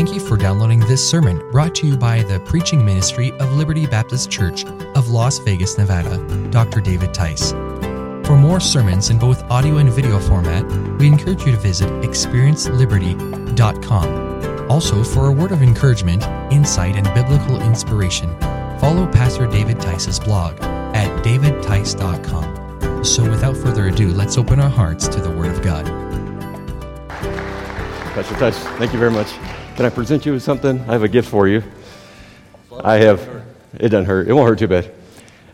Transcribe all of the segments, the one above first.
Thank you for downloading this sermon brought to you by the preaching ministry of Liberty Baptist Church of Las Vegas, Nevada, Dr. David Tice. For more sermons in both audio and video format, we encourage you to visit experienceliberty.com. Also, for a word of encouragement, insight, and biblical inspiration, follow Pastor David Tice's blog at davidtice.com. So, without further ado, let's open our hearts to the Word of God. Pastor Tice, thank you very much. Can I present you with something? I have a gift for you. I have. It doesn't hurt. It won't hurt too bad.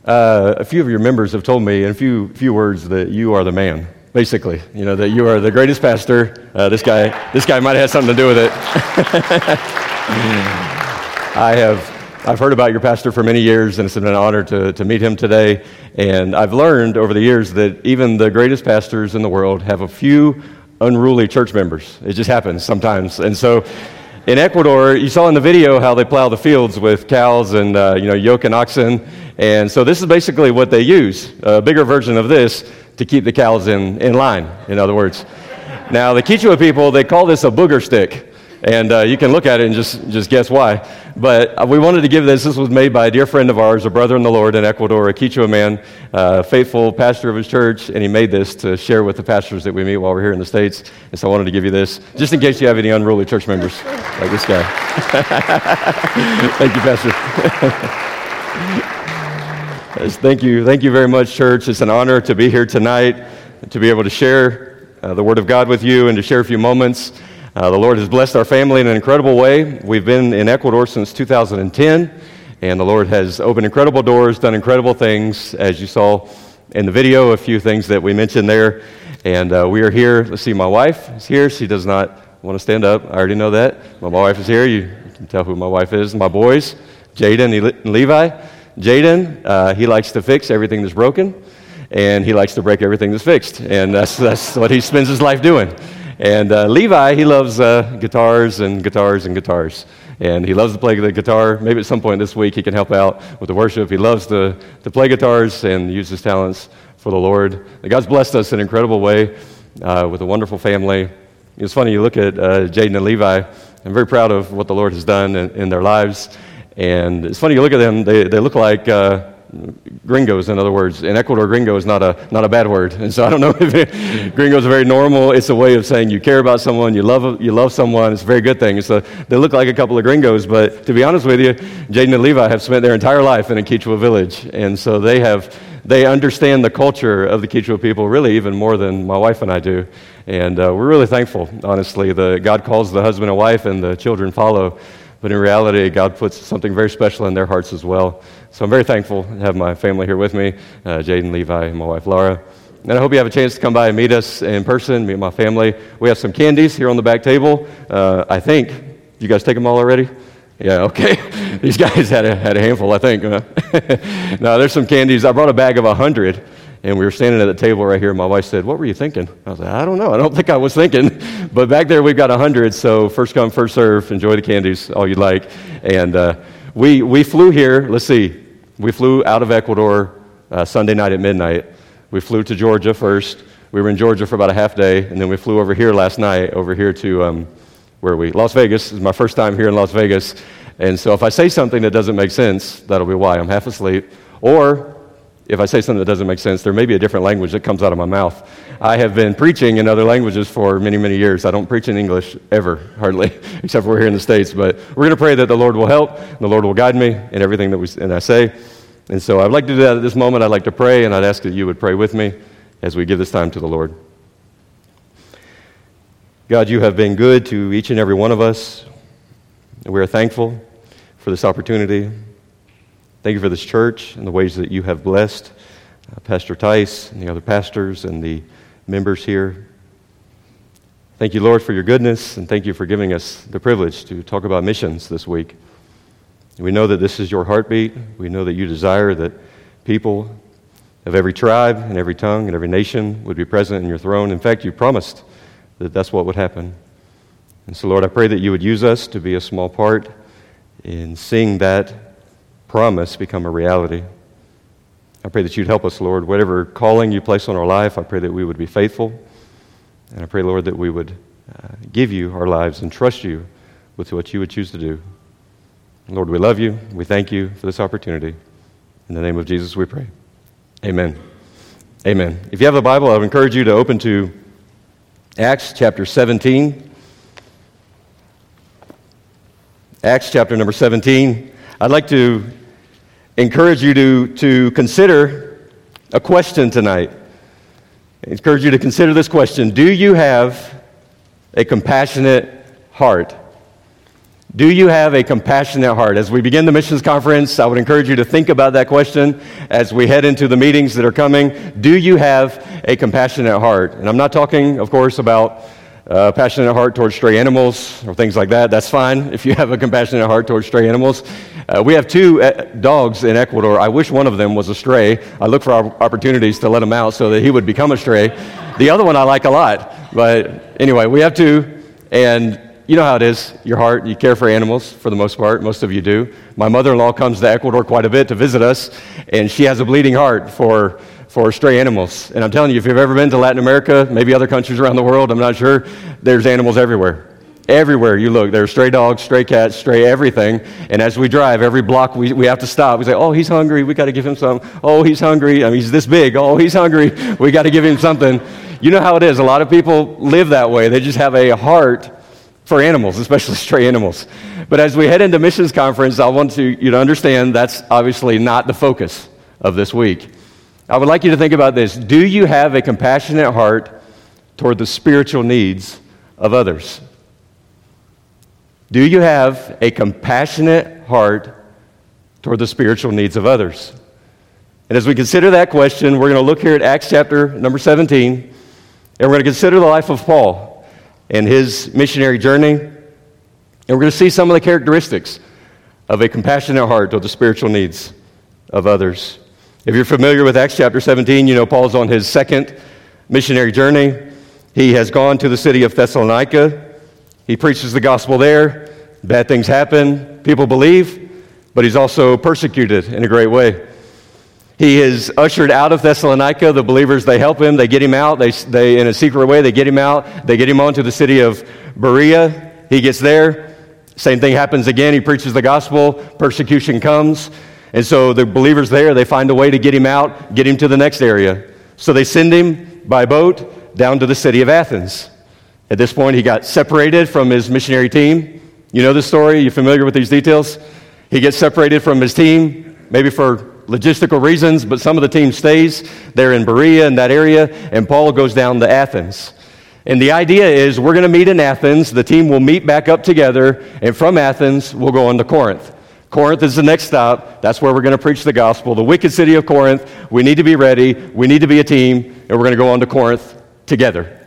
Uh, a few of your members have told me in a few few words that you are the man. Basically, you know that you are the greatest pastor. Uh, this guy, this guy might have something to do with it. I have. I've heard about your pastor for many years, and it's been an honor to, to meet him today. And I've learned over the years that even the greatest pastors in the world have a few unruly church members. It just happens sometimes. And so in Ecuador, you saw in the video how they plow the fields with cows and uh, you know yoke and oxen, and so this is basically what they use a bigger version of this to keep the cows in, in line. In other words, now the Quechua people they call this a booger stick, and uh, you can look at it and just just guess why. But uh, we wanted to give this. This was made by a dear friend of ours, a brother in the Lord in Ecuador, a Quechua man, uh, faithful pastor of his church, and he made this to share with the pastors that we meet while we're here in the States. And so I wanted to give you this, just in case you have any unruly church members like this guy. Thank you, Pastor. thank you. Thank you very much, church. It's an honor to be here tonight, to be able to share uh, the Word of God with you and to share a few moments. Uh, the Lord has blessed our family in an incredible way. We've been in Ecuador since 2010, and the Lord has opened incredible doors, done incredible things, as you saw in the video, a few things that we mentioned there. And uh, we are here. Let's see, my wife is here. She does not want to stand up. I already know that. My wife is here. You can tell who my wife is. My boys, Jaden and Levi. Jaden, uh, he likes to fix everything that's broken, and he likes to break everything that's fixed. And that's, that's what he spends his life doing. And uh, Levi, he loves uh, guitars and guitars and guitars. And he loves to play the guitar. Maybe at some point this week he can help out with the worship. He loves to, to play guitars and use his talents for the Lord. And God's blessed us in an incredible way uh, with a wonderful family. It's funny, you look at uh, Jaden and Levi. I'm very proud of what the Lord has done in, in, their lives. And it's funny, you look at them, they, they look like uh, gringos, in other words. In Ecuador, gringo is not a, not a bad word. And so I don't know if it, gringos are very normal. It's a way of saying you care about someone, you love, you love someone. It's a very good thing. So they look like a couple of gringos, but to be honest with you, Jaden and Levi have spent their entire life in a Quechua village. And so they have, they understand the culture of the Quechua people really even more than my wife and I do. And uh, we're really thankful, honestly. The, God calls the husband and wife, and the children follow. But in reality, God puts something very special in their hearts as well. So I'm very thankful to have my family here with me uh, Jaden, Levi, and my wife Laura. And I hope you have a chance to come by and meet us in person, meet my family. We have some candies here on the back table. Uh, I think. You guys take them all already? Yeah, okay. These guys had a, had a handful, I think. no, there's some candies. I brought a bag of 100. And we were standing at the table right here. My wife said, What were you thinking? I was like, I don't know. I don't think I was thinking. But back there, we've got 100. So first come, first serve. Enjoy the candies, all you like. And uh, we, we flew here. Let's see. We flew out of Ecuador uh, Sunday night at midnight. We flew to Georgia first. We were in Georgia for about a half day. And then we flew over here last night, over here to, um, where are we? Las Vegas. This is my first time here in Las Vegas. And so if I say something that doesn't make sense, that'll be why. I'm half asleep. Or if I say something that doesn't make sense, there may be a different language that comes out of my mouth. I have been preaching in other languages for many, many years. I don't preach in English ever, hardly, except for we're here in the States. But we're going to pray that the Lord will help, the Lord will guide me in everything that we, and I say. And so I'd like to do that at this moment. I'd like to pray, and I'd ask that you would pray with me as we give this time to the Lord. God, you have been good to each and every one of us. We are thankful for this opportunity. Thank you for this church and the ways that you have blessed uh, Pastor Tice and the other pastors and the members here. Thank you, Lord, for your goodness, and thank you for giving us the privilege to talk about missions this week. We know that this is your heartbeat. We know that you desire that people of every tribe and every tongue and every nation would be present in your throne. In fact, you promised that that's what would happen. And so, Lord, I pray that you would use us to be a small part in seeing that promise become a reality. I pray that you'd help us, Lord. Whatever calling you place on our life, I pray that we would be faithful. And I pray, Lord, that we would uh, give you our lives and trust you with what you would choose to do. Lord, we love you. We thank you for this opportunity. In the name of Jesus, we pray. Amen. Amen. If you have a Bible, I would encourage you to open to Acts chapter 17. Acts chapter number 17. I'd like to encourage you to, to consider a question tonight. I encourage you to consider this question Do you have a compassionate heart? Do you have a compassionate heart? As we begin the missions conference, I would encourage you to think about that question as we head into the meetings that are coming. Do you have a compassionate heart? And I'm not talking, of course, about a passionate heart towards stray animals or things like that. That's fine if you have a compassionate heart towards stray animals. Uh, we have two uh, dogs in Ecuador. I wish one of them was a stray. I look for opportunities to let him out so that he would become a stray. The other one I like a lot. But anyway, we have two. And you know how it is, your heart, you care for animals for the most part. Most of you do. My mother in law comes to Ecuador quite a bit to visit us, and she has a bleeding heart for, for stray animals. And I'm telling you, if you've ever been to Latin America, maybe other countries around the world, I'm not sure, there's animals everywhere. Everywhere you look, there's stray dogs, stray cats, stray everything. And as we drive, every block we, we have to stop. We say, Oh, he's hungry. We got to give him some. Oh, he's hungry. I mean, he's this big. Oh, he's hungry. We got to give him something. You know how it is. A lot of people live that way. They just have a heart for animals, especially stray animals. But as we head into missions conference, I want to, you to understand that's obviously not the focus of this week. I would like you to think about this. Do you have a compassionate heart toward the spiritual needs of others? Do you have a compassionate heart toward the spiritual needs of others? And as we consider that question, we're going to look here at Acts chapter number 17, and we're going to consider the life of Paul and his missionary journey. And we're going to see some of the characteristics of a compassionate heart toward the spiritual needs of others. If you're familiar with Acts chapter 17, you know Paul's on his second missionary journey. He has gone to the city of Thessalonica. He preaches the gospel there. Bad things happen. People believe, but he's also persecuted in a great way. He is ushered out of Thessalonica. The believers, they help him. They get him out. They, they, in a secret way, they get him out. They get him onto the city of Berea. He gets there. Same thing happens again. He preaches the gospel. Persecution comes. And so the believers there, they find a way to get him out, get him to the next area. So they send him by boat down to the city of Athens. At this point, he got separated from his missionary team. You know the story? You're familiar with these details? He gets separated from his team, maybe for logistical reasons, but some of the team stays there in Berea in that area, and Paul goes down to Athens. And the idea is we're going to meet in Athens. The team will meet back up together, and from Athens, we'll go on to Corinth. Corinth is the next stop. That's where we're going to preach the gospel. The wicked city of Corinth. We need to be ready. We need to be a team, and we're going to go on to Corinth together.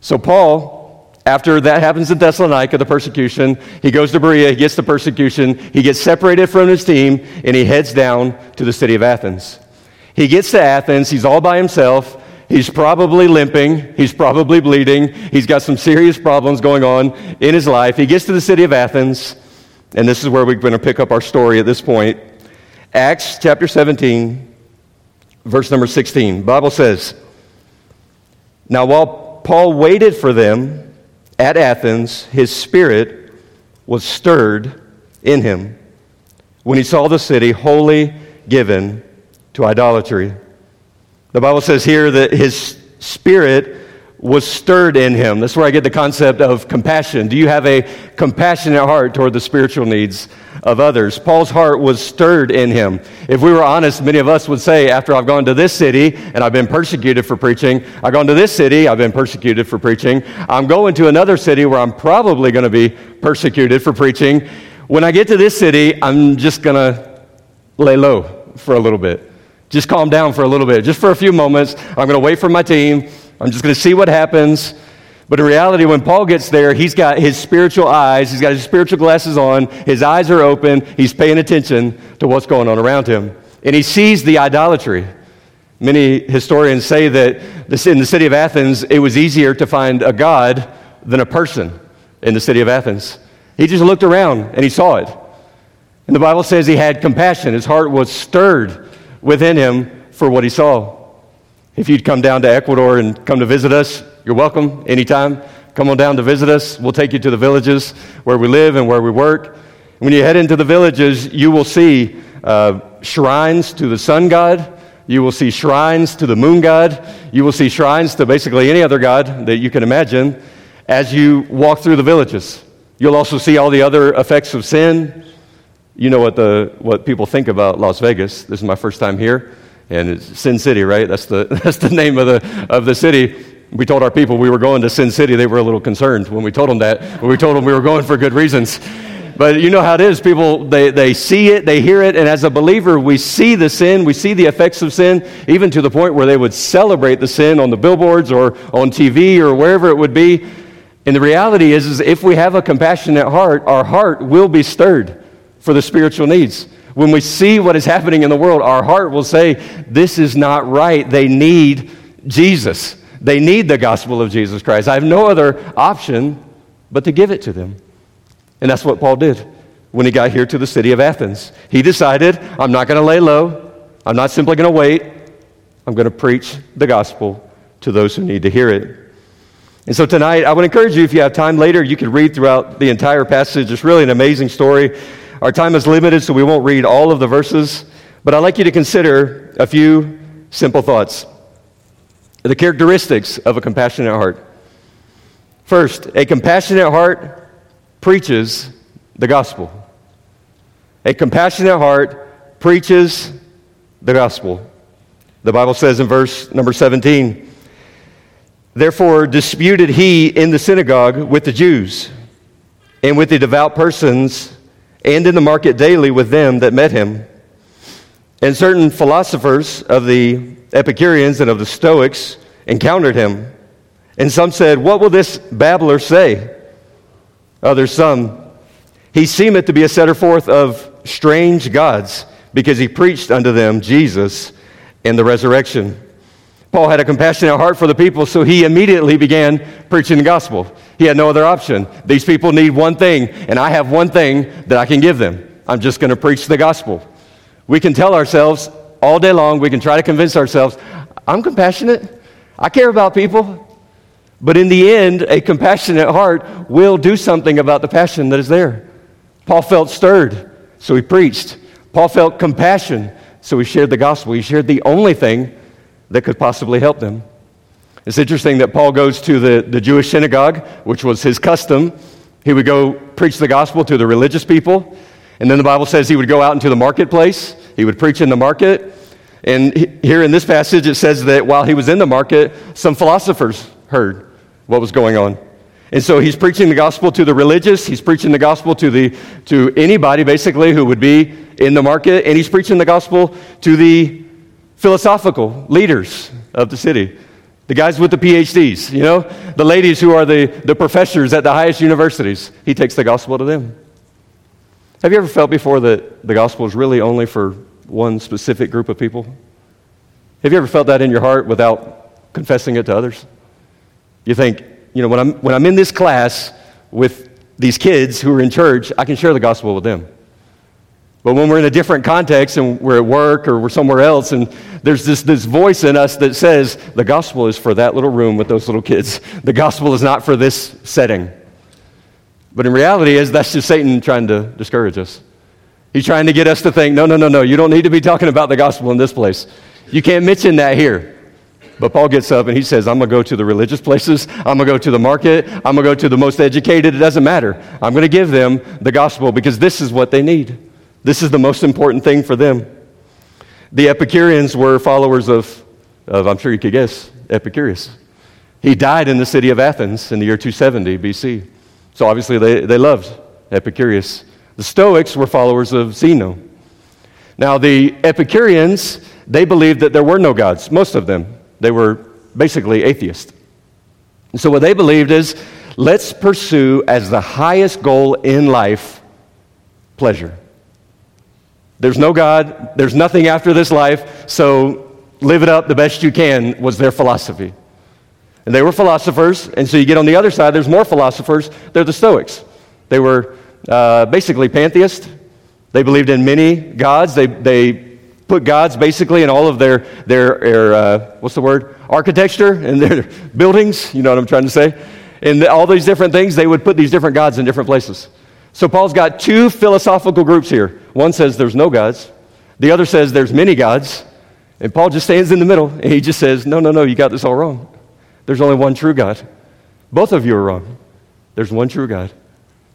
So, Paul after that happens in Thessalonica, the persecution, he goes to Berea, he gets the persecution, he gets separated from his team, and he heads down to the city of Athens. He gets to Athens, he's all by himself. He's probably limping. He's probably bleeding. He's got some serious problems going on in his life. He gets to the city of Athens, and this is where we're going to pick up our story at this point. Acts chapter 17, verse number 16. Bible says, Now while Paul waited for them, at Athens, his spirit was stirred in him when he saw the city wholly given to idolatry. The Bible says here that his spirit was stirred in him. That's where I get the concept of compassion. Do you have a compassionate heart toward the spiritual needs of others? Paul's heart was stirred in him. If we were honest, many of us would say, after I've gone to this city and I've been persecuted for preaching, I've gone to this city, I've been persecuted for preaching, I'm going to another city where I'm probably going to be persecuted for preaching. When I get to this city, I'm just going to lay low for a little bit. Just calm down for a little bit, just for a few moments. I'm going to wait for my team. I'm just going to see what happens. But in reality, when Paul gets there, he's got his spiritual eyes, he's got his spiritual glasses on, his eyes are open, he's paying attention to what's going on around him. And he sees the idolatry. Many historians say that in the city of Athens, it was easier to find a God than a person in the city of Athens. He just looked around and he saw it. And the Bible says he had compassion. His heart was stirred within him for what he saw. If you'd come down to Ecuador and come to visit us, you're welcome anytime. come on down to visit us. We'll take you to the villages where we live and where we work. When you head into the villages, you will see uh, shrines to the sun god. You will see shrines to the moon god. You will see shrines to basically any other god that you can imagine as you walk through the villages. You'll also see all the other effects of sin. You know what, the, what people think about Las Vegas. This is my first time here, and it's Sin City, right? That's the, that's the name of the, of the city. We told our people we were going to Sin City. They were a little concerned when we told them that. When we told them we were going for good reasons. But you know how it is. People, they, they see it, they hear it, and as a believer, we see the sin, we see the effects of sin, even to the point where they would celebrate the sin on the billboards or on TV or wherever it would be. And the reality is, is if we have a compassionate heart, our heart will be stirred for the spiritual needs. When we see what is happening in the world, our heart will say, This is not right. They need Jesus. They need the gospel of Jesus Christ. I have no other option but to give it to them. And that's what Paul did when he got here to the city of Athens. He decided, I'm not going to lay low. I'm not simply going to wait. I'm going to preach the gospel to those who need to hear it. And so tonight, I would encourage you, if you have time later, you could read throughout the entire passage. It's really an amazing story. Our time is limited, so we won't read all of the verses. But I'd like you to consider a few simple thoughts. The characteristics of a compassionate heart. First, a compassionate heart preaches the gospel. A compassionate heart preaches the gospel. The Bible says in verse number 17, Therefore disputed he in the synagogue with the Jews and with the devout persons and in the market daily with them that met him. And certain philosophers of the Epicureans and of the Stoics encountered him. And some said, What will this babbler say? Others some. He seemeth to be a setter forth of strange gods, because he preached unto them Jesus and the resurrection. Paul had a compassionate heart for the people, so he immediately began preaching the gospel. He had no other option. These people need one thing, and I have one thing that I can give them. I'm just going to preach the gospel. We can tell ourselves all day long, we can try to convince ourselves, I'm compassionate. I care about people. But in the end, a compassionate heart will do something about the passion that is there. Paul felt stirred, so he preached. Paul felt compassion, so he shared the gospel. He shared the only thing that could possibly help them. It's interesting that Paul goes to the, the Jewish synagogue, which was his custom. He would go preach the gospel to the religious people. And then the Bible says he would go out into the marketplace. He would preach in the market. And here in this passage, it says that while he was in the market, some philosophers heard what was going on. And so he's preaching the gospel to the religious, he's preaching the gospel to, the, to anybody basically who would be in the market, and he's preaching the gospel to the philosophical leaders of the city. The guys with the PhDs, you know, the ladies who are the, the professors at the highest universities. He takes the gospel to them. Have you ever felt before that the gospel is really only for one specific group of people? Have you ever felt that in your heart without confessing it to others? You think, you know, when I'm, when I'm in this class with these kids who are in church, I can share the gospel with them. But when we're in a different context and we're at work or we're somewhere else, and there's this, this voice in us that says, the gospel is for that little room with those little kids. The gospel is not for this setting. But in reality, is that's just Satan trying to discourage us. He's trying to get us to think, no, no, no, no, you don't need to be talking about the gospel in this place. You can't mention that here. But Paul gets up and he says, I'm going to go to the religious places. I'm going to go to the market. I'm going to go to the most educated. It doesn't matter. I'm going to give them the gospel because this is what they need. This is the most important thing for them. The Epicureans were followers of, of I'm sure you could guess, Epicurus. He died in the city of Athens in the year 270 BC. So obviously they, they loved Epicurus. The Stoics were followers of Zeno. Now, the Epicureans, they believed that there were no gods, most of them. They were basically atheists. And so what they believed is let's pursue as the highest goal in life pleasure. There's no God, there's nothing after this life, so live it up the best you can, was their philosophy. And they were philosophers, and so you get on the other side, there's more philosophers. They're the Stoics. They were uh, basically pantheists. They believed in many gods. They, they put gods basically in all of their, their, their uh, what's the word, architecture and their buildings. You know what I'm trying to say? and all these different things, they would put these different gods in different places. So Paul's got two philosophical groups here. One says there's no gods, the other says there's many gods. And Paul just stands in the middle and he just says, No, no, no, you got this all wrong. There's only one true God. Both of you are wrong. There's one true God.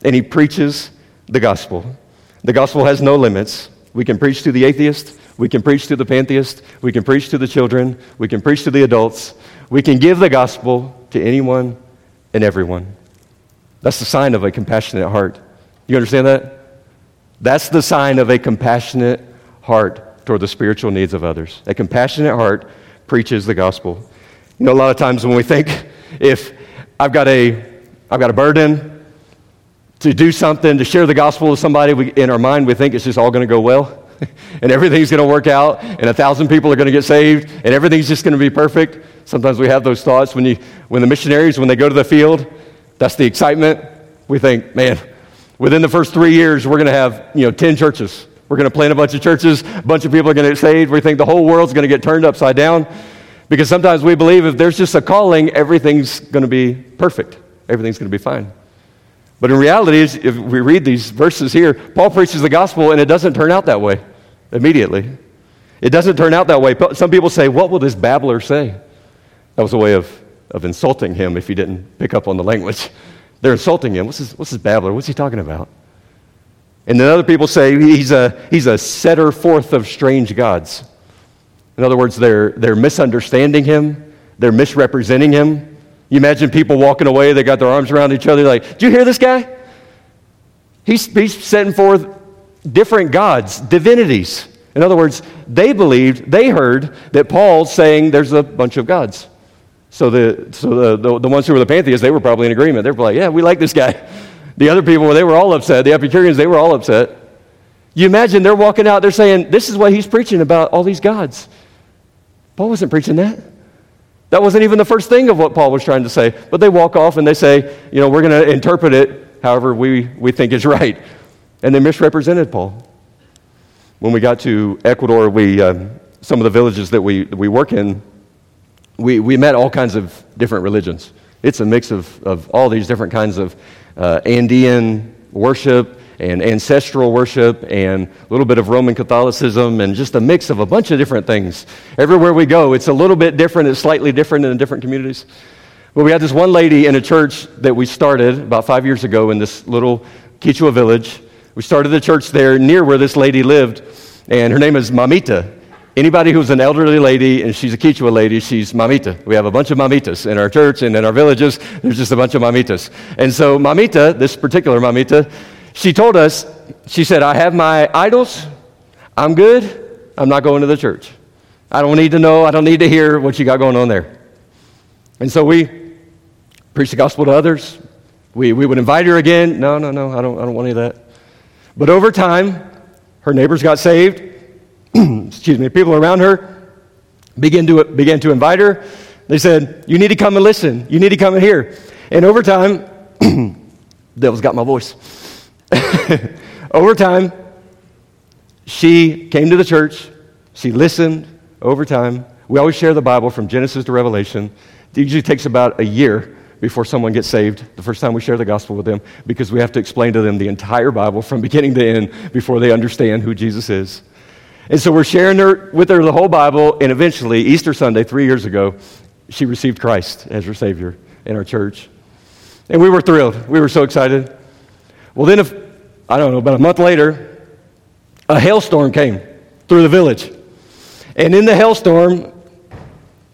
And he preaches the gospel. The gospel has no limits. We can preach to the atheist, we can preach to the pantheist, we can preach to the children, we can preach to the adults, we can give the gospel to anyone and everyone. That's the sign of a compassionate heart. You understand that? That's the sign of a compassionate heart toward the spiritual needs of others. A compassionate heart preaches the gospel. You know, a lot of times when we think, if I've got a, I've got a burden to do something, to share the gospel with somebody, we, in our mind, we think it's just all going to go well. and everything's going to work out, and a thousand people are going to get saved, and everything's just going to be perfect. Sometimes we have those thoughts when, you, when the missionaries, when they go to the field, that's the excitement. We think, man, Within the first three years, we're going to have, you know, 10 churches. We're going to plant a bunch of churches. A bunch of people are going to get saved. We think the whole world's going to get turned upside down. Because sometimes we believe if there's just a calling, everything's going to be perfect. Everything's going to be fine. But in reality, if we read these verses here, Paul preaches the gospel and it doesn't turn out that way immediately. It doesn't turn out that way. Some people say, What will this babbler say? That was a way of, of insulting him if he didn't pick up on the language. They're insulting him. What's this, what's this babbler? What's he talking about? And then other people say he's a, he's a setter forth of strange gods. In other words, they're, they're misunderstanding him, they're misrepresenting him. You imagine people walking away, they got their arms around each other, like, Do you hear this guy? He's, he's setting forth different gods, divinities. In other words, they believed, they heard that Paul's saying there's a bunch of gods. So, the, so the, the, the, ones who were the pantheists, they were probably in agreement. They were like, yeah, we like this guy. The other people, they were all upset. The Epicureans, they were all upset. You imagine they're walking out, they're saying, this is what he's preaching about, all these gods. Paul wasn't preaching that. That wasn't even the first thing of what Paul was trying to say. But they walk off and they say, you know, we're going to interpret it however we, we think is right. And they misrepresented Paul. When we got to Ecuador, we, um, some of the villages that we, we work in, we, we met all kinds of different religions. It's a mix of, of all these different kinds of uh, Andean worship and ancestral worship and a little bit of Roman Catholicism and just a mix of a bunch of different things. Everywhere we go, it's a little bit different, it's slightly different in the different communities. But we had this one lady in a church that we started about five years ago in this little Quechua village. We started the church there near where this lady lived, and her name is Mamita. Anybody who's an elderly lady and she's a Quechua lady, she's mamita. We have a bunch of mamitas in our church and in our villages. There's just a bunch of mamitas. And so, mamita, this particular mamita, she told us, she said, I have my idols. I'm good. I'm not going to the church. I don't need to know. I don't need to hear what you got going on there. And so we preach the gospel to others. We, we would invite her again. No, no, no, I don't, I don't want any of that. But over time, her neighbors got saved. excuse me, people around her began to, began to invite her. They said, You need to come and listen. You need to come and hear. And over time, devil's got my voice. over time, she came to the church. She listened over time. We always share the Bible from Genesis to Revelation. It usually takes about a year before someone gets saved, the first time we share the gospel with them, because we have to explain to them the entire Bible from beginning to end before they understand who Jesus is. And so we're sharing her, with her the whole Bible, and eventually, Easter Sunday, three years ago, she received Christ as her Savior in our church. And we were thrilled. We were so excited. Well, then, if, I don't know, about a month later, a hailstorm came through the village. And in the hailstorm,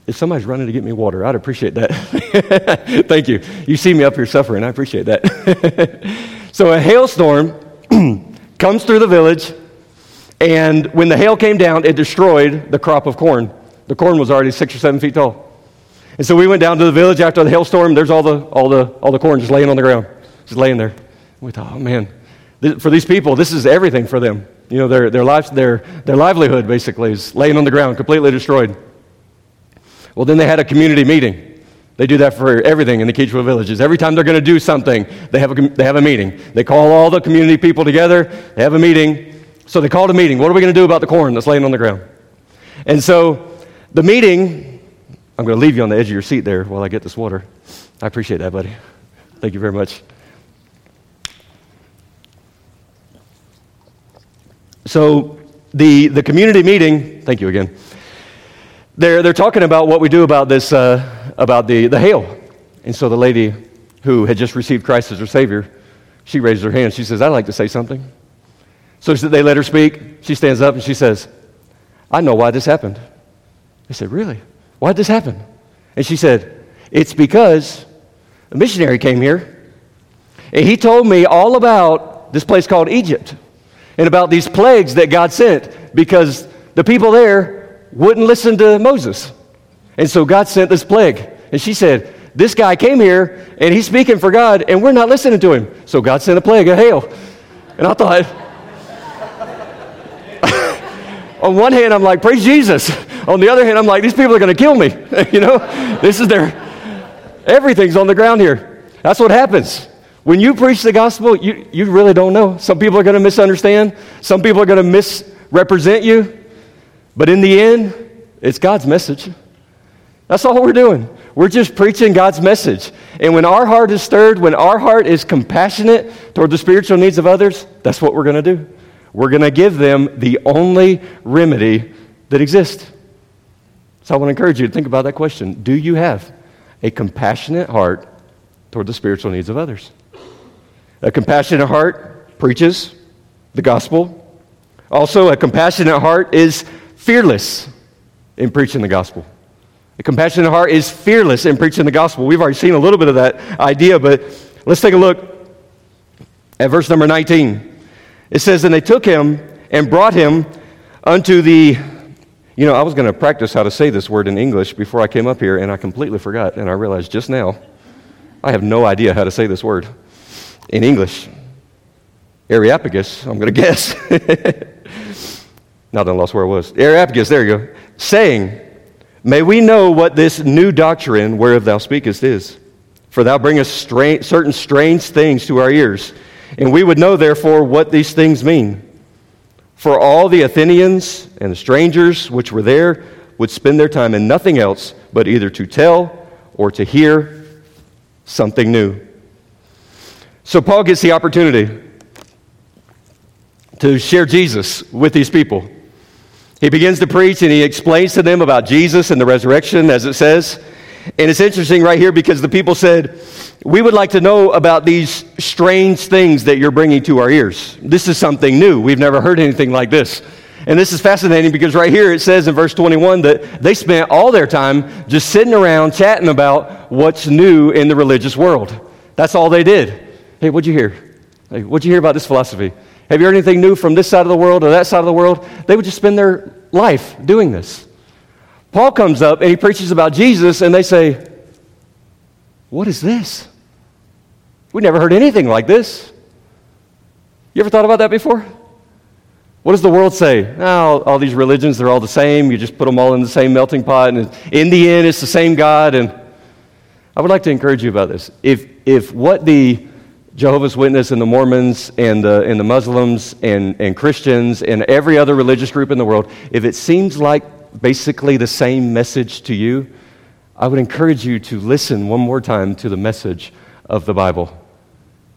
if somebody's running to get me water, I'd appreciate that. Thank you. You see me up here suffering. I appreciate that. so a hailstorm comes through the village and when the hail came down, it destroyed the crop of corn. The corn was already six or seven feet tall. And so we went down to the village after the hailstorm. There's all the, all the, all the corn just laying on the ground, just laying there. We thought, oh man, for these people, this is everything for them. You know, their, their, lives, their, their livelihood basically is laying on the ground, completely destroyed. Well, then they had a community meeting. They do that for everything in the Quechua villages. Every time they're going to do something, they have, a, they have a meeting. They call all the community people together, they have a meeting, so they called a meeting. What are we going to do about the corn that's laying on the ground? And so the meeting, I'm going to leave you on the edge of your seat there while I get this water. I appreciate that, buddy. Thank you very much. So, the, the community meeting, thank you again. They're, they're talking about what we do about this, uh, about the, the hail. And so the lady who had just received Christ as her Savior, she raises her hand. She says, I'd like to say something. So they let her speak. She stands up and she says, I know why this happened. They said, Really? Why did this happen? And she said, It's because a missionary came here and he told me all about this place called Egypt and about these plagues that God sent because the people there wouldn't listen to Moses. And so God sent this plague. And she said, This guy came here and he's speaking for God and we're not listening to him. So God sent a plague, a hail. And I thought, on one hand, I'm like, Praise Jesus. On the other hand, I'm like, These people are going to kill me. you know, this is their, everything's on the ground here. That's what happens. When you preach the gospel, you, you really don't know. Some people are going to misunderstand, some people are going to misrepresent you. But in the end, it's God's message. That's all we're doing. We're just preaching God's message. And when our heart is stirred, when our heart is compassionate toward the spiritual needs of others, that's what we're going to do. We're going to give them the only remedy that exists. So I want to encourage you to think about that question Do you have a compassionate heart toward the spiritual needs of others? A compassionate heart preaches the gospel. Also, a compassionate heart is fearless in preaching the gospel. A compassionate heart is fearless in preaching the gospel. We've already seen a little bit of that idea, but let's take a look at verse number 19. It says, And they took him and brought him unto the. You know, I was going to practice how to say this word in English before I came up here, and I completely forgot, and I realized just now I have no idea how to say this word in English. Areopagus, I'm going to guess. Not that I lost where it was. Areopagus, there you go. Saying, May we know what this new doctrine whereof thou speakest is. For thou bringest certain strange things to our ears, and we would know, therefore, what these things mean. For all the Athenians and the strangers which were there would spend their time in nothing else but either to tell or to hear something new. So Paul gets the opportunity to share Jesus with these people. He begins to preach and he explains to them about Jesus and the resurrection, as it says. And it's interesting right here because the people said, We would like to know about these strange things that you're bringing to our ears. This is something new. We've never heard anything like this. And this is fascinating because right here it says in verse 21 that they spent all their time just sitting around chatting about what's new in the religious world. That's all they did. Hey, what'd you hear? Hey, what'd you hear about this philosophy? Have you heard anything new from this side of the world or that side of the world? They would just spend their life doing this. Paul comes up and he preaches about Jesus, and they say, What is this? We never heard anything like this. You ever thought about that before? What does the world say? Oh, all these religions, they're all the same. You just put them all in the same melting pot, and in the end, it's the same God. And I would like to encourage you about this. If, if what the Jehovah's Witness and the Mormons and the, and the Muslims and, and Christians and every other religious group in the world, if it seems like basically the same message to you, I would encourage you to listen one more time to the message of the Bible.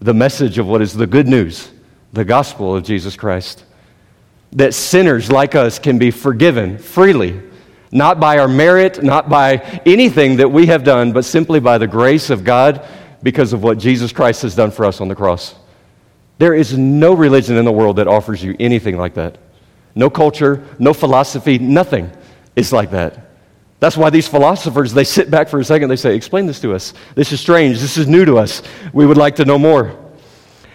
The message of what is the good news, the gospel of Jesus Christ. That sinners like us can be forgiven freely, not by our merit, not by anything that we have done, but simply by the grace of God because of what Jesus Christ has done for us on the cross. There is no religion in the world that offers you anything like that. No culture, no philosophy, nothing is like that. That's why these philosophers, they sit back for a second, they say, Explain this to us. This is strange. This is new to us. We would like to know more.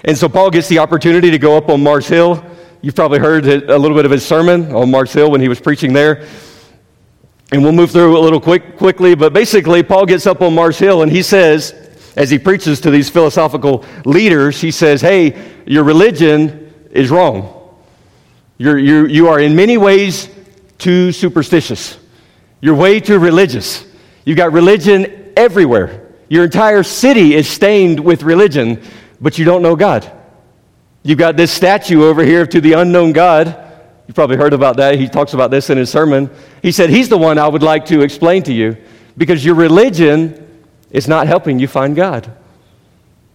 And so Paul gets the opportunity to go up on Mars Hill. You've probably heard a little bit of his sermon on Mars Hill when he was preaching there. And we'll move through a little quick, quickly, but basically, Paul gets up on Mars Hill and he says, as he preaches to these philosophical leaders, he says, Hey, your religion is wrong. You're, you're, you are in many ways too superstitious. You're way too religious. You've got religion everywhere. Your entire city is stained with religion, but you don't know God. You've got this statue over here to the unknown God. You've probably heard about that. He talks about this in his sermon. He said, He's the one I would like to explain to you because your religion is not helping you find God.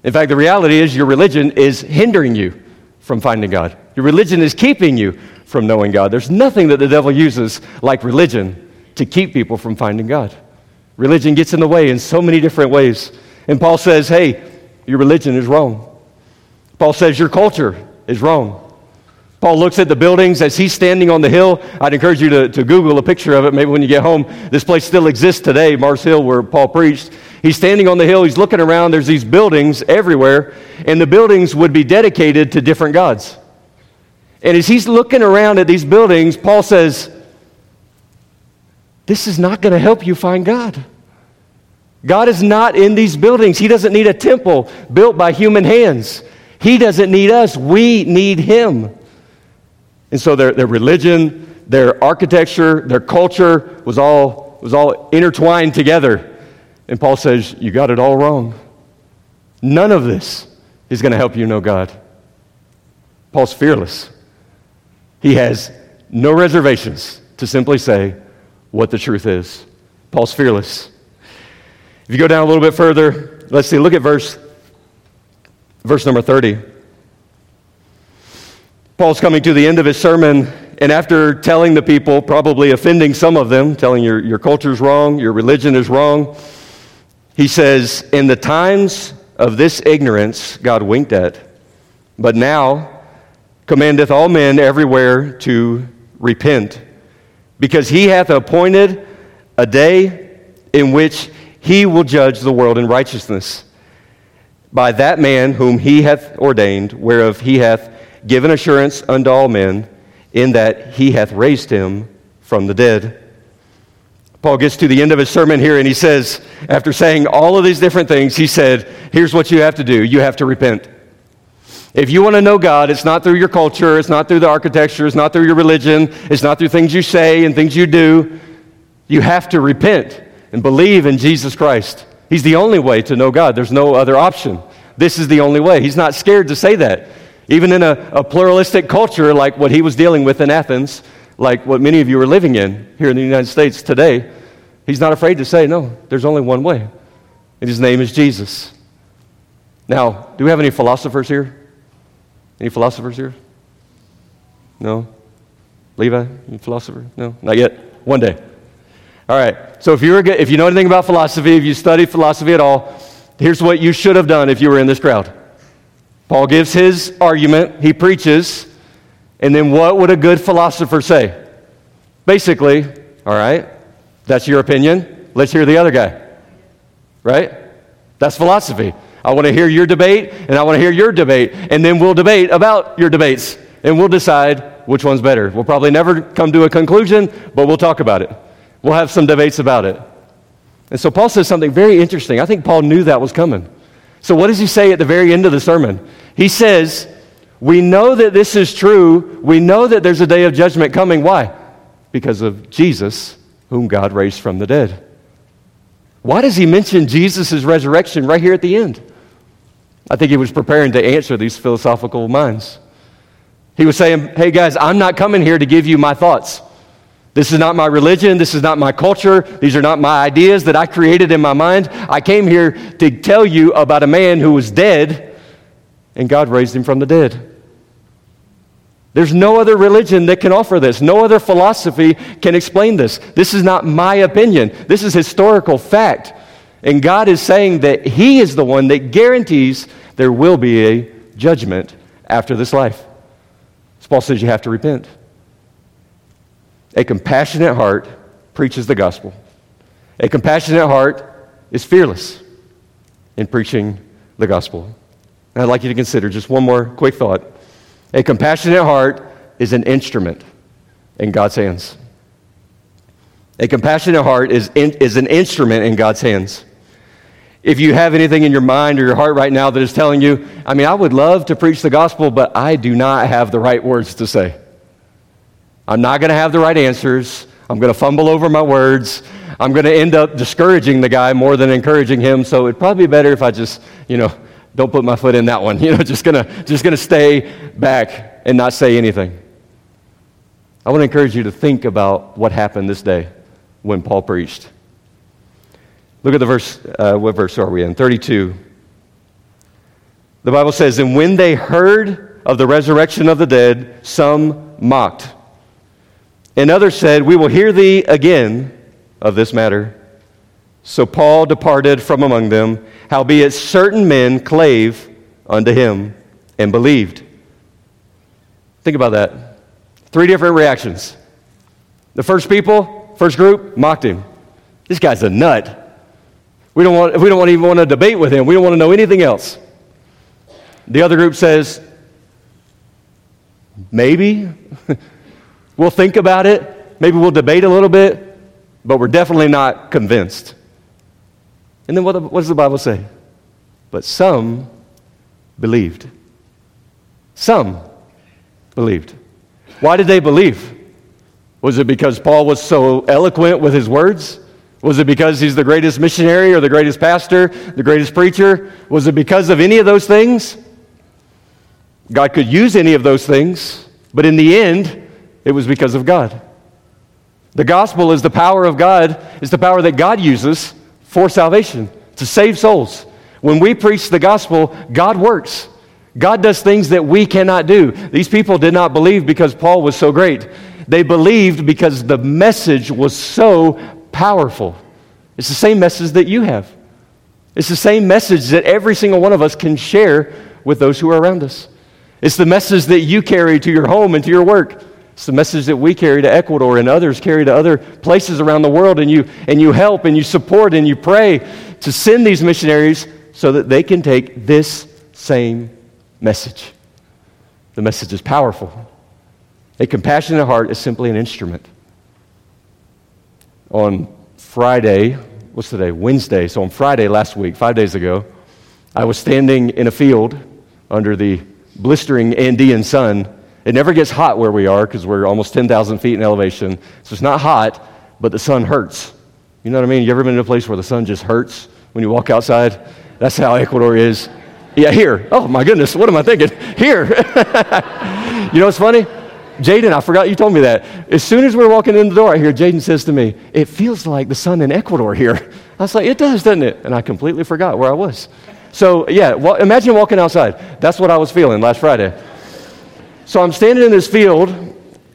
In fact, the reality is your religion is hindering you from finding God. Your religion is keeping you from knowing God. There's nothing that the devil uses like religion to keep people from finding God. Religion gets in the way in so many different ways. And Paul says, hey, your religion is wrong. Paul says your culture is wrong. Paul looks at the buildings as he's standing on the hill. I'd encourage you to, to Google a picture of it maybe when you get home. This place still exists today, Mars Hill, where Paul preached. He's standing on the hill, he's looking around, there's these buildings everywhere, and the buildings would be dedicated to different gods. And as he's looking around at these buildings, Paul says, This is not going to help you find God. God is not in these buildings. He doesn't need a temple built by human hands. He doesn't need us. We need Him. And so their, their religion, their architecture, their culture was all, was all intertwined together. And Paul says, You got it all wrong. None of this is going to help you know God. Paul's fearless. He has no reservations to simply say what the truth is. Paul's fearless. If you go down a little bit further, let's see, look at verse, verse number 30. Paul's coming to the end of his sermon, and after telling the people, probably offending some of them, telling your, your culture's wrong, your religion is wrong, he says, In the times of this ignorance, God winked at, but now commandeth all men everywhere to repent, because he hath appointed a day in which he will judge the world in righteousness by that man whom he hath ordained, whereof he hath given assurance unto all men, in that he hath raised him from the dead. Paul gets to the end of his sermon here and he says, after saying all of these different things, he said, Here's what you have to do you have to repent. If you want to know God, it's not through your culture, it's not through the architecture, it's not through your religion, it's not through things you say and things you do. You have to repent and believe in Jesus Christ. He's the only way to know God, there's no other option. This is the only way. He's not scared to say that. Even in a, a pluralistic culture like what he was dealing with in Athens, like what many of you are living in here in the United States today, he's not afraid to say, no, there's only one way. And his name is Jesus. Now, do we have any philosophers here? Any philosophers here? No? Levi, you philosopher? No? Not yet? One day. All right. So if, you're, if you know anything about philosophy, if you study philosophy at all, here's what you should have done if you were in this crowd. Paul gives his argument, he preaches, and then what would a good philosopher say? Basically, all right, that's your opinion. Let's hear the other guy. Right? That's philosophy. I want to hear your debate, and I want to hear your debate, and then we'll debate about your debates, and we'll decide which one's better. We'll probably never come to a conclusion, but we'll talk about it. We'll have some debates about it. And so Paul says something very interesting. I think Paul knew that was coming. So, what does he say at the very end of the sermon? He says, We know that this is true. We know that there's a day of judgment coming. Why? Because of Jesus, whom God raised from the dead. Why does he mention Jesus' resurrection right here at the end? I think he was preparing to answer these philosophical minds. He was saying, Hey guys, I'm not coming here to give you my thoughts. This is not my religion. This is not my culture. These are not my ideas that I created in my mind. I came here to tell you about a man who was dead and God raised him from the dead. There's no other religion that can offer this. No other philosophy can explain this. This is not my opinion. This is historical fact. And God is saying that He is the one that guarantees there will be a judgment after this life. As Paul says, you have to repent. A compassionate heart preaches the gospel. A compassionate heart is fearless in preaching the gospel. And I'd like you to consider just one more quick thought. A compassionate heart is an instrument in God's hands. A compassionate heart is, in, is an instrument in God's hands. If you have anything in your mind or your heart right now that is telling you, I mean, I would love to preach the gospel, but I do not have the right words to say. I'm not going to have the right answers. I'm going to fumble over my words. I'm going to end up discouraging the guy more than encouraging him. So it'd probably be better if I just, you know, don't put my foot in that one. You know, just going to just going to stay back and not say anything. I want to encourage you to think about what happened this day when Paul preached. Look at the verse. Uh, what verse are we in? 32. The Bible says, And when they heard of the resurrection of the dead, some mocked. And others said, We will hear thee again of this matter. So Paul departed from among them, howbeit certain men clave unto him and believed. Think about that. Three different reactions. The first people, first group, mocked him. This guy's a nut. We don't want, we don't want, even want to debate with him. We don't want to know anything else. The other group says, maybe. we'll think about it. Maybe we'll debate a little bit, but we're definitely not convinced. And then what, what does the Bible say? But some believed. Some believed. Why did they believe? Was it because Paul was so eloquent with his words? Was it because he's the greatest missionary or the greatest pastor, the greatest preacher? Was it because of any of those things? God could use any of those things, but in the end, it was because of God. The gospel is the power of God, is the power that God uses for salvation, to save souls. When we preach the gospel, God works. God does things that we cannot do. These people did not believe because Paul was so great. They believed because the message was so powerful. It's the same message that you have. It's the same message that every single one of us can share with those who are around us. It's the message that you carry to your home and to your work. It's the message that we carry to Ecuador and others carry to other places around the world, and you, and you help and you support and you pray to send these missionaries so that they can take this same message. The message is powerful. A compassionate heart is simply an instrument. On Friday, what's today? Wednesday. So on Friday last week, five days ago, I was standing in a field under the blistering Andean sun. It never gets hot where we are because we're almost 10,000 feet in elevation. So it's not hot, but the sun hurts. You know what I mean? You ever been in a place where the sun just hurts when you walk outside? That's how Ecuador is. Yeah, here. Oh, my goodness. What am I thinking? Here. you know what's funny? Jaden, I forgot you told me that. As soon as we are walking in the door, I hear Jaden says to me, It feels like the sun in Ecuador here. I was like, It does, doesn't it? And I completely forgot where I was. So, yeah, well, imagine walking outside. That's what I was feeling last Friday. So I'm standing in this field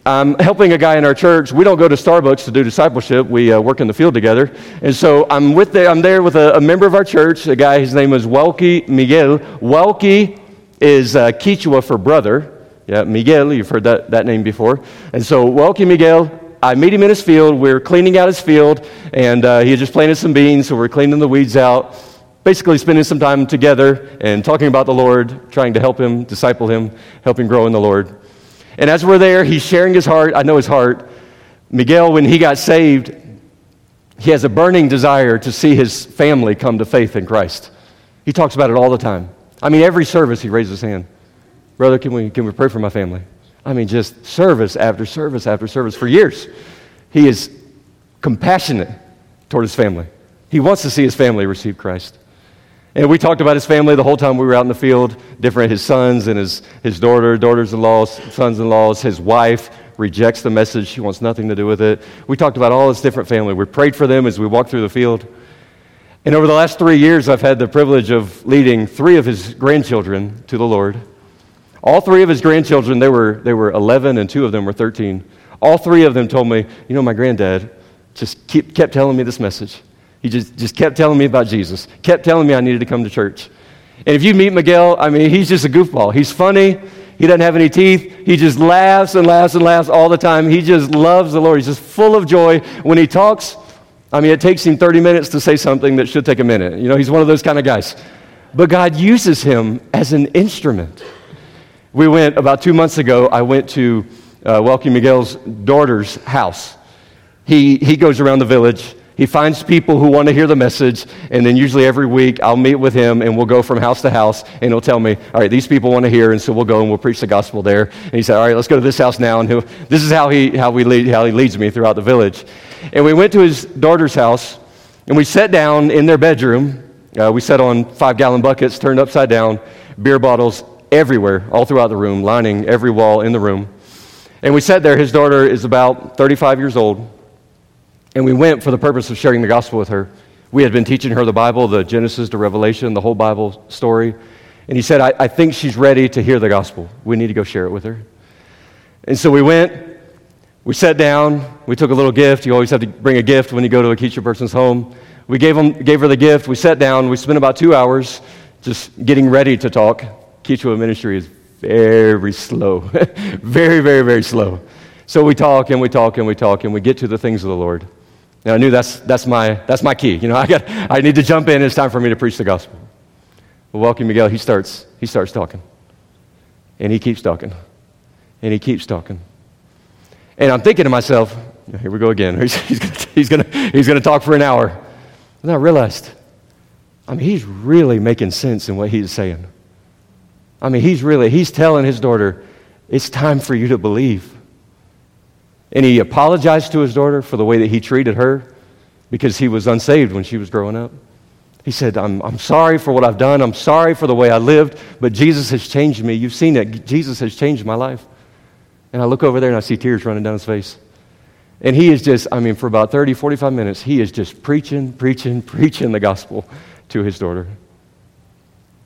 I'm helping a guy in our church. We don't go to Starbucks to do discipleship. We uh, work in the field together. And so I'm, with the, I'm there with a, a, member of our church, a guy, his name is Welky Miguel. Welky is uh, Quechua for brother. Yeah, Miguel, you've heard that, that name before. And so Welky, Miguel, I meet him in his field. We're cleaning out his field, and uh, he had just planted some beans, so we're cleaning the weeds out. Basically, spending some time together and talking about the Lord, trying to help him, disciple him, help him grow in the Lord. And as we're there, he's sharing his heart. I know his heart. Miguel, when he got saved, he has a burning desire to see his family come to faith in Christ. He talks about it all the time. I mean, every service he raises his hand. Brother, can we, can we pray for my family? I mean, just service after service after service for years. He is compassionate toward his family. He wants to see his family receive Christ. And we talked about his family the whole time we were out in the field, different his sons and his, his daughter, daughters-in-law, sons-in-laws, his wife rejects the message. She wants nothing to do with it. We talked about all his different family. We prayed for them as we walked through the field. And over the last three years, I've had the privilege of leading three of his grandchildren to the Lord. All three of his grandchildren, they were, they were 11 and two of them were 13. All three of them told me, you know, my granddad just keep, kept telling me this message. He just, just kept telling me about Jesus, kept telling me I needed to come to church. And if you meet Miguel, I mean, he's just a goofball. He's funny. He doesn't have any teeth. He just laughs and laughs and laughs all the time. He just loves the Lord. He's just full of joy. When he talks, I mean, it takes him 30 minutes to say something that should take a minute. You know, he's one of those kind of guys. But God uses him as an instrument. We went, about two months ago, I went to uh, Welky Miguel's daughter's house. He, he goes around the village he finds people who want to hear the message, and then usually every week I'll meet with him and we'll go from house to house, and he'll tell me, All right, these people want to hear, and so we'll go and we'll preach the gospel there. And he said, All right, let's go to this house now. And he this is how he, how, we lead, how he leads me throughout the village. And we went to his daughter's house, and we sat down in their bedroom. Uh, we sat on five gallon buckets turned upside down, beer bottles everywhere, all throughout the room, lining every wall in the room. And we sat there. His daughter is about 35 years old. And we went for the purpose of sharing the gospel with her. We had been teaching her the Bible, the Genesis to Revelation, the whole Bible story. And he said, I, I think she's ready to hear the gospel. We need to go share it with her. And so we went, we sat down, we took a little gift. You always have to bring a gift when you go to a Quechua person's home. We gave, them, gave her the gift. We sat down. We spent about two hours just getting ready to talk. Quechua ministry is very slow, very, very, very slow. So we talk and we talk and we talk and we get to the things of the Lord. Now I knew that's, that's, my, that's my key. You know, I, got, I need to jump in. It's time for me to preach the gospel. Well, Welky Miguel. He starts, he starts talking. And he keeps talking. And he keeps talking. And I'm thinking to myself, here we go again. He's, he's going he's gonna, he's gonna talk for an hour. And I realized, I mean, he's really making sense in what he's saying. I mean, he's really, he's telling his daughter, it's time for you to believe. And he apologized to his daughter for the way that he treated her because he was unsaved when she was growing up. He said, I'm, I'm sorry for what I've done. I'm sorry for the way I lived, but Jesus has changed me. You've seen it. Jesus has changed my life. And I look over there and I see tears running down his face. And he is just, I mean, for about 30, 45 minutes, he is just preaching, preaching, preaching the gospel to his daughter.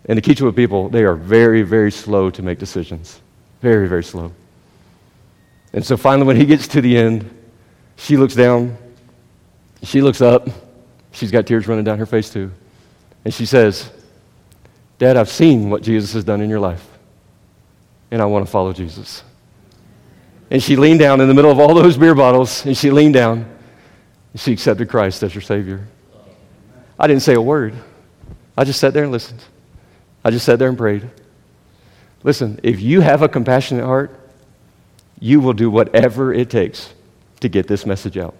And the Quechua people, they are very, very slow to make decisions. Very, very slow. And so finally, when he gets to the end, she looks down, she looks up, she's got tears running down her face too. And she says, Dad, I've seen what Jesus has done in your life, and I want to follow Jesus. And she leaned down in the middle of all those beer bottles, and she leaned down, and she accepted Christ as her Savior. I didn't say a word. I just sat there and listened. I just sat there and prayed. Listen, if you have a compassionate heart, you will do whatever it takes to get this message out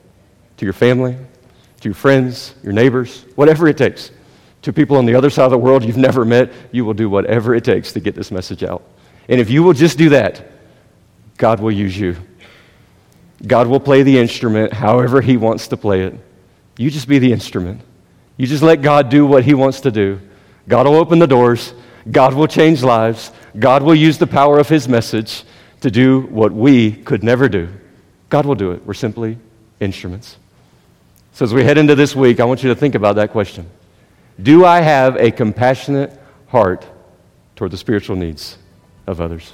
to your family, to your friends, your neighbors, whatever it takes. To people on the other side of the world you've never met, you will do whatever it takes to get this message out. And if you will just do that, God will use you. God will play the instrument however He wants to play it. You just be the instrument. You just let God do what He wants to do. God will open the doors. God will change lives. God will use the power of His message to do what we could never do. God will do it. We're simply instruments. So, as we head into this week, I want you to think about that question Do I have a compassionate heart toward the spiritual needs of others?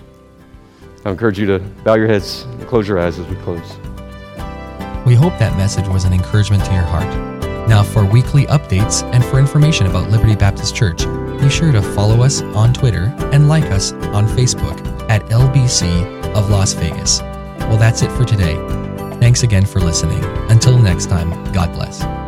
I encourage you to bow your heads and close your eyes as we close. We hope that message was an encouragement to your heart. Now, for weekly updates and for information about Liberty Baptist Church, be sure to follow us on Twitter and like us on Facebook at LBC of Las Vegas. Well, that's it for today. Thanks again for listening. Until next time, God bless.